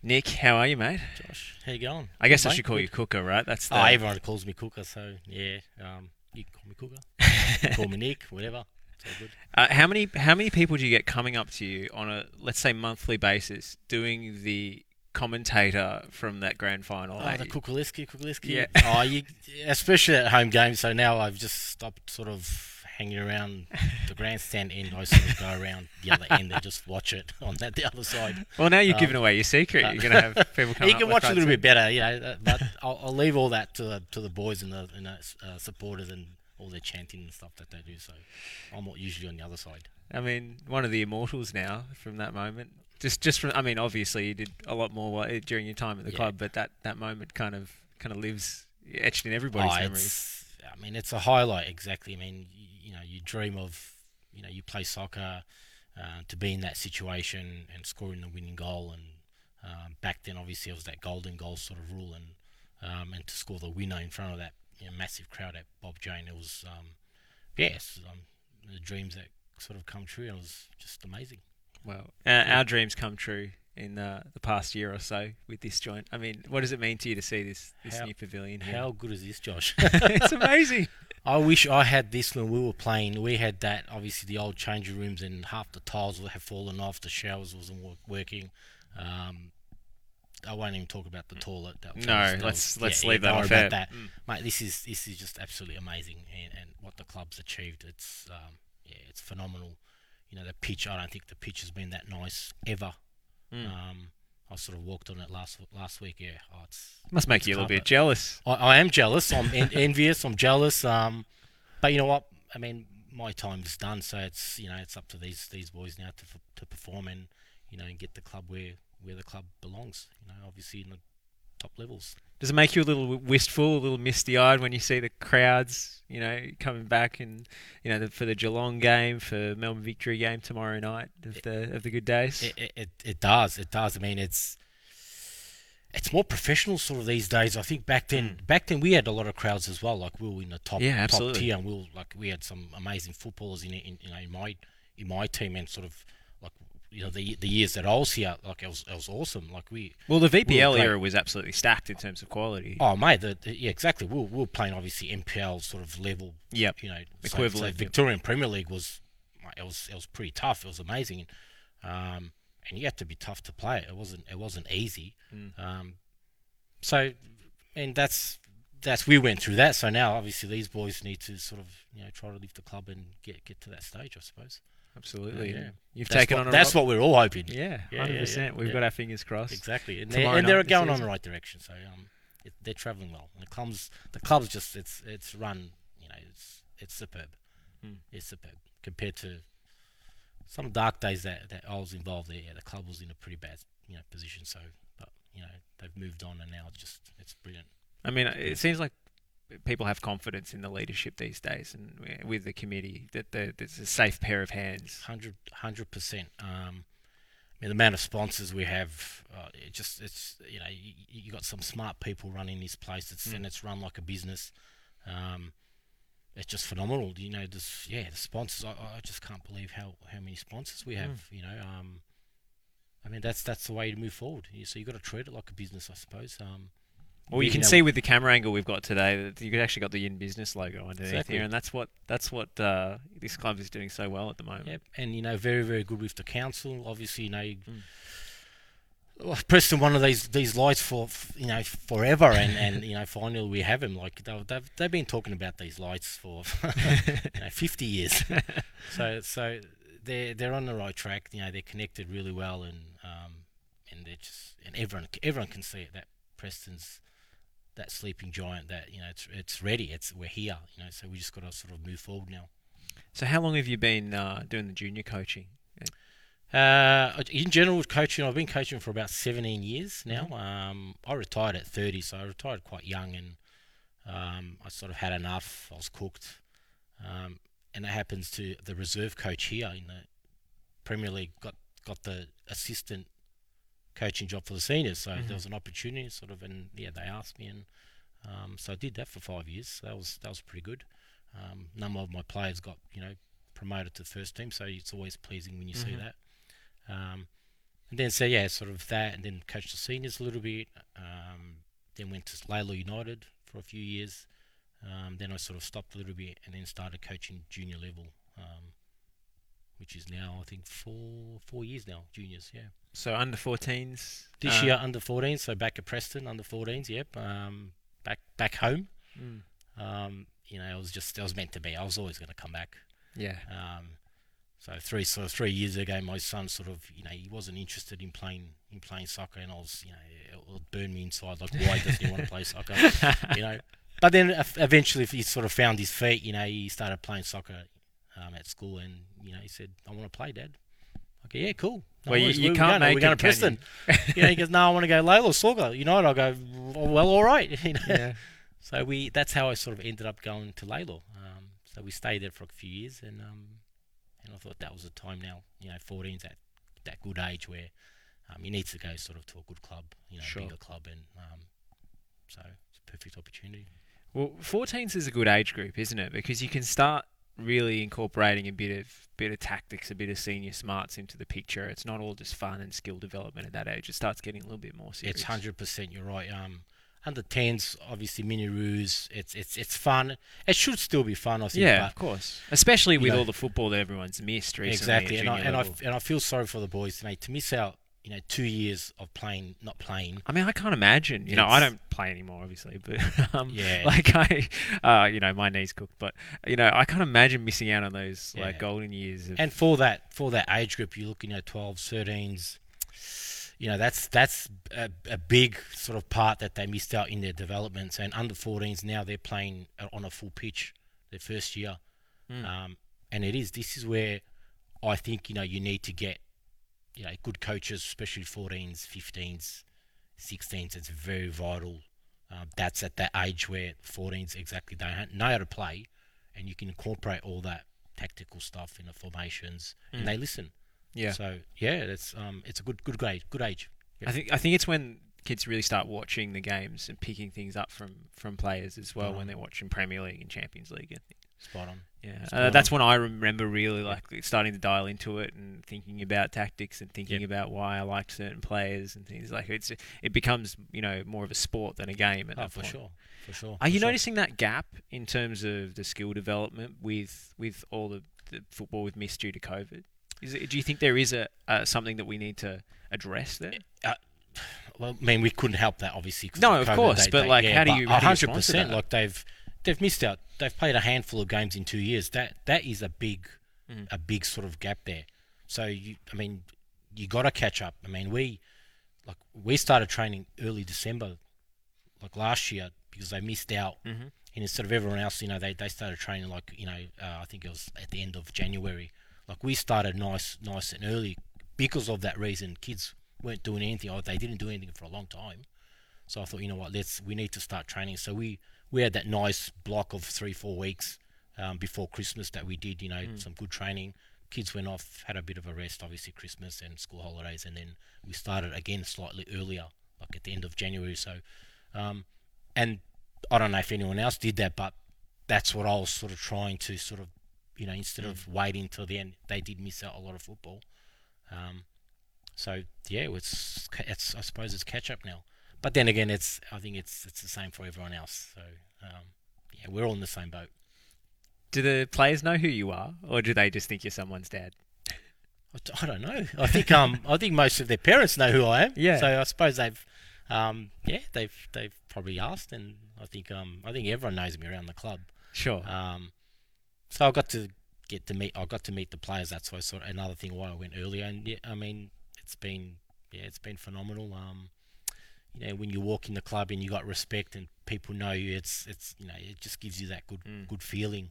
Nick, how are you, mate? Josh, how you going? I guess I Mate, should call good. you Cooker, right? That's the Oh, everyone calls me Cooker, so yeah. Um, you can call me Cooker, call me Nick, whatever. It's all good. Uh, how many how many people do you get coming up to you on a let's say monthly basis doing the commentator from that grand final? Oh, the Kukuliski, Kukuliski. Yeah. oh, you, especially at home games. So now I've just stopped sort of hanging around the grandstand end. I sort of go around the other end and just watch it on that the other side. Well, now you're Um, giving away your secret. uh, You're going to have people come you can watch a little bit better, you know. uh, But I'll, I'll leave all that to the to the boys and the, and the uh, supporters and all their chanting and stuff that they do. So I'm not usually on the other side. I mean, one of the immortals now from that moment. Just, just from. I mean, obviously you did a lot more during your time at the Yeah. club, but that, that moment kind of kind of lives etched in everybody's Oh, memories. I mean, it's a highlight. Exactly. I mean, you, you know, you dream of, you know, you play soccer, uh, to be in that situation and scoring the winning goal. And um, back then, obviously, it was that golden goal sort of rule, and um, and to score the winner in front of that you know, massive crowd at Bob Jane, it was, um, yes, um, the dreams that sort of come true. It was just amazing. Well, our, our dreams come true in uh, the past year or so with this joint. I mean, what does it mean to you to see this this How- new pavilion here? How good is this, Josh? it's amazing. I wish I had this when we were playing. We had that, obviously, the old changing rooms, and half the tiles would have fallen off. The showers wasn't wo- working. Um, I won't even talk about the toilet. That was, No, that was- let's- yeah, let's yeah, leave that don't off about that, Mm. mate. This is this is just absolutely amazing, and, and what the club's achieved. It's um, yeah, it's phenomenal. You know, the pitch. I don't think the pitch has been that nice ever. Mm. Um, I sort of walked on it last last week. Yeah, oh, it's Must make you a little bit jealous. I, I am jealous. I'm en- envious. I'm jealous. Um, but you know what? I mean, my time is done. So it's you know it's up to these these boys now to f- to perform and you know and get the club where where the club belongs. You know, obviously in the top levels. Does it make you a little wistful, a little misty-eyed when you see the crowds, you know, coming back and you know the, for the Geelong game, for Melbourne Victory game tomorrow night of the of the good days? It, it, it, it does. It does. I mean, it's it's more professional sort of these days. I think back then, back then we had a lot of crowds as well. Like we were in the top Hmm. Yeah, top tier, and we were, like we had some amazing footballers in, in you know in my in my team, and sort of you know the the years that I was here, like it was it was awesome. Like we well, the VPL playing- era was absolutely stacked in terms of quality. Oh mate, the, the- yeah, exactly. We were, we were playing obviously NPL sort of level. Yep. You know, Equivalent, So, yep. Victorian Premier League was, it was it was pretty tough. It was amazing, um, and you had to be tough to play. It wasn't it wasn't easy. Mm. Um, so, and that's that's we went through that. So now obviously these boys need to sort of you know try to lift the club and get get to that stage. I suppose. Absolutely. Yeah. You've That's taken what- on a That's what we're all hoping. Yeah, hundred yeah, percent. We've got our fingers crossed. Exactly, and, they, Tomorrow and they're going on the right direction. So um, it, they're travelling well. And the club's the club's just it's it's run. You know, it's it's superb. Hmm. It's superb compared to some dark days that, that I was involved there. Yeah, the club was in a pretty bad you know position. So, but you know they've moved on and now it's just it's brilliant. I mean, it seems like people have confidence in the leadership these days, and with the committee that there's a safe pair of hands. Hundred percent. Um, I mean, the amount of sponsors we have, uh, it just it's you know you, you got some smart people running this place. It's Mm. and it's run like a business. Um, it's just phenomenal. You know, this yeah, the sponsors. I, I just can't believe how, how many sponsors we have. You know, um, I mean that's that's the way to move forward. You- So you have got to treat it like a business, I suppose. Um, Well, you can see with the camera angle we've got today that you've actually got the in business logo underneath Exactly. here, and that's what that's what uh, this club is doing so well at the moment. Yep, and you know, very very good with the council. Obviously, you know, you- Mm. Preston one of these these lights for you know forever, and, and you know finally we have them. Like they've they've, they've been talking about these lights for you know fifty years. so so they're they're on the right track. You know, they're connected really well, and um, and they're just and everyone everyone can see it that Preston's that sleeping giant. That you know, it's it's ready. It's we're here. You know, so we just got to sort of move forward now. So how long have you been uh, doing the junior coaching? Uh, in general, coaching, I've been coaching for about 17 years now. Mm-hmm. Um, I retired at 30, so I retired quite young, and um, I sort of had enough. I was cooked, um, and it happens to the reserve coach here in the Premier League got got the assistant coaching job for the seniors. So Mhm. there was an opportunity, sort of, and yeah, they asked me, and um, so I did that for five years. So that was that was pretty good. Um, number of my players got you know promoted to first team, so it's always pleasing when you see Mhm. that. Um, and then so yeah, sort of that, and then coached the seniors a little bit. Um, then went to Lalor United for a few years. Um, then I sort of stopped a little bit, and then started coaching junior level, um, which is now I think four four years now, juniors. Yeah. So under 14s. This uh, year under 14s, so back at Preston under 14s. Yep. Um, back back home. Mm. Um, you know, it was just it was meant to be. I was always going to come back. Yeah. Um, so three so three years ago, my son sort of you know he wasn't interested in playing in playing soccer, and I was you know it would burn me inside like why doesn't he want to play soccer? You know. But then ev- eventually he sort of found his feet. You know, he started playing soccer um, at school, and you know he said, "I want to play, Dad." Okay, yeah, cool. No Well, you- you can't going? Are we make going to can you? Preston. you know, he goes, "No, I want to go Lalor Soccer United." I go, "Well, all right." You know? Yeah. So we that's how I sort of ended up going to Lalor. Um, so we stayed there for a few years, and um, and I thought that was the time now. You know, 14's that that good age where um, you need to go sort of to a good club, you know, Sure. bigger club, and um, so it's a perfect opportunity. Well, 14s is a good age group, isn't it? Because you can start really incorporating a bit of bit of tactics, a bit of senior smarts into the picture. It's not all just fun and skill development at that age. It starts getting a little bit more serious. It's hundred percent. You're right. Um, under tens, obviously mini roos. It's it's it's fun. It should still be fun. I think. Yeah, but, of course. Especially with know- all the football that everyone's missed recently. Exactly, and I and I, and I feel sorry for the boys, mate, to miss out. You know, two years of playing, not playing. I mean, I can't imagine. You know, I don't play anymore, obviously, but um, Yeah. like I, uh, you know, my knees cooked. But you know, I can't imagine missing out on those like golden years. Of, And for that for that age group, you're looking at 12s, 13s. You know, that's that's a, a big sort of part that they missed out in their developments. And under 14s now they're playing on a full pitch their first year. Mm. Um, and it is this is where I think you know you need to get you know good coaches, especially 14s, 15s, 16s. It's very vital. Um, that's at that age where 14s exactly don't know how to play, and you can incorporate all that tactical stuff in the formations, Mm. and they listen. yeah, So yeah, it's um it's a good good grade, good age. I think I think it's when kids really start watching the games and picking things up from from players as well when they're watching Premier League and Champions League. I think. Spot on. Yeah, uh, that's when I remember really like starting to dial into it and thinking about tactics and thinking Yep. about why I like certain players and things like it's it becomes you know more of a sport than a game at Oh, that for point. sure, for sure. Are for you sure. noticing that gap in terms of the skill development with with all the, the football we've missed due to COVID? Is it, do you think there is a uh, something that we need to address there? Uh, well, I mean, we couldn't help that, obviously. No, of of COVID, course, they- but, they- like, yeah, how do you- how do you respond 100%, like they've they've missed out. They've played a handful of games in two years. That that is a big, Mhm. a big sort of gap there. So you, I mean, you got to catch up. I mean, we, like, we started training early December, like last year, because they missed out. Mhm. And instead of everyone else, you know, they, they started training like you know, uh, I think it was at the end of January. Like we started nice, nice and early because of that reason. Kids weren't doing anything. Or they didn't do anything for a long time. So I thought, you know what, let's we need to start training. So we we had that nice block of three four weeks um, before Christmas that we did. You know, Mm. some good training. Kids went off, had a bit of a rest, obviously Christmas and school holidays, and then we started again slightly earlier, like at the end of January. So, um, and I don't know if anyone else did that, but that's what I was sort of trying to sort of, you know, instead of waiting till the end, they did miss out a lot of football. Um, so yeah, it's it's I suppose it's catch up now. But then again, it's I think it's it's the same for everyone else. So um, yeah, we're all in the same boat. Do the players know who you are, or do they just think you're someone's dad? I don't know. I think um I think most of their parents know who I am. Yeah. So I suppose they've um yeah they've they've probably asked, and I think um I think everyone knows me around the club. Sure. Um, so I got to get to meet. I got to meet the players. That's why sort of another thing why I went earlier. And yeah, I mean, it's been yeah, it's been phenomenal. Um, you know, when you walk in the club and you got respect and people know you, it's it's you know, it just gives you that good good feeling.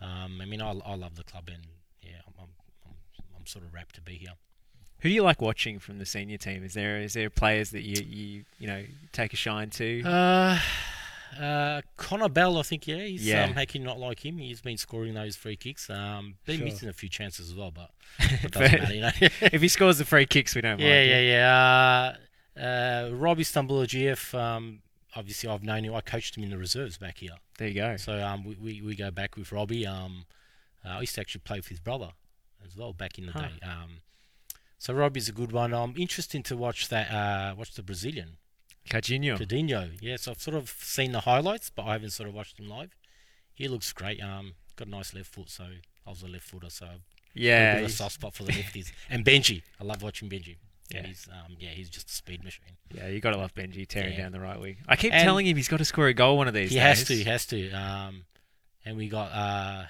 Um, I mean, I, I love the club and yeah, I'm, I'm, I'm, I'm sort of rapt to be here. Who do you like watching from the senior team? Is there is there players that you you you know take a shine to? Uh, uh, Connor Bell, I think, yeah, he's, Yeah. Um, how can you not like him? He's been scoring those free kicks. Um, been Sure. missing a few chances as well, but it doesn't matter, you know. if he scores the free kicks, we don't yeah, mind. yeah, yeah. Uh, uh, Robbie Stambolziev, um, obviously I've known him. I coached him in the reserves back here. There you go. So um, we, we, we go back with Robbie. Um, uh, I used to actually play with his brother as well back in the Huh. day. Um, so Robbie's a good one. I'm interested to watch that. Uh, watch the Brazilian. Coutinho. Coutinho. Yes, I've sort of seen the highlights, but I haven't sort of watched him live. He looks great. Um, got a nice left foot, so I was a left footer, so Yeah, a bit of a soft spot for the lefties. and Benji, I love watching Benji. Yeah, Yeah. he's um, yeah, he's just a speed machine. Yeah, you got to love Benji tearing Yeah. down the right wing. I keep And telling him he's got to score a goal one of these He days. has to. He has to. Um, and we got uh,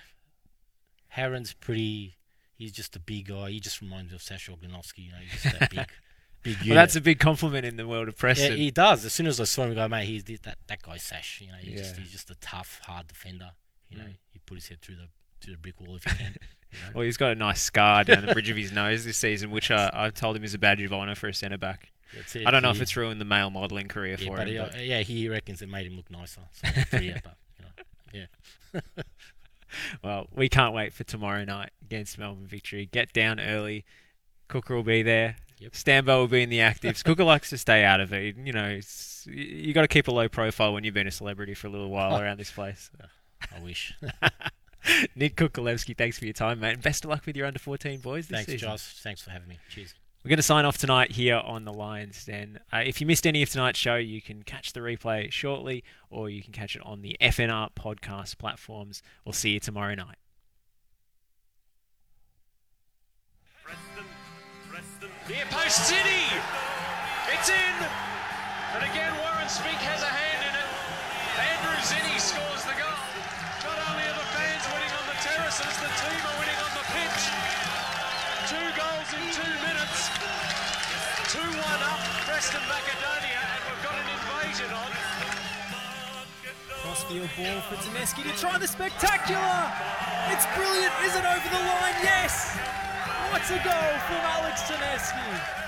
Heron's pretty. He's just a big guy. He just reminds me of Sasha Ognenovski. You know, he's just that big, big. unit. Well, that's a big compliment in the world of Yeah, Preston. he does. As soon as I saw him, go, mate, he's that that guy's Sash. You know, he's just he's just a tough, hard defender. You know, Mm. he put his head through the through the brick wall if he can. You know? Well, he's got a nice scar down the bridge of his nose this season, which I, I told him is a badge of honour for a centre back. It, I don't know if it's ruined the male modelling career yeah, for him. he, but- uh, yeah, he reckons it made him look nicer. So, yeah, but you know, yeah. well, we can't wait for tomorrow night against Melbourne Victory. Get down early. Cooker will be there. Yep. Stambo will be in the actives. Cooker likes to stay out of it. You know, you got to keep a low profile when you've been a celebrity for a little while around this place. I wish. Nick Kukulewski, thanks for your time, mate. And best of luck with your under 14 boys this Thanks, season. Josh. Thanks for having me. Cheers. We're going to sign off tonight here on the Lions Den. Uh, if you missed any of tonight's show, you can catch the replay shortly or you can catch it on the FNR podcast platforms. We'll see you tomorrow night. Near post City. It's in. And again, Warren Spink has a hand in it. Andrew Zinni scores the goal. On the team are winning on the pitch. Two goals in two minutes. 2 1 up, Preston Macedonia, and we've got an invasion on. Crossfield ball for Taneski to try the spectacular. It's brilliant. Is it over the line? Yes. What's a goal from Alex Taneski?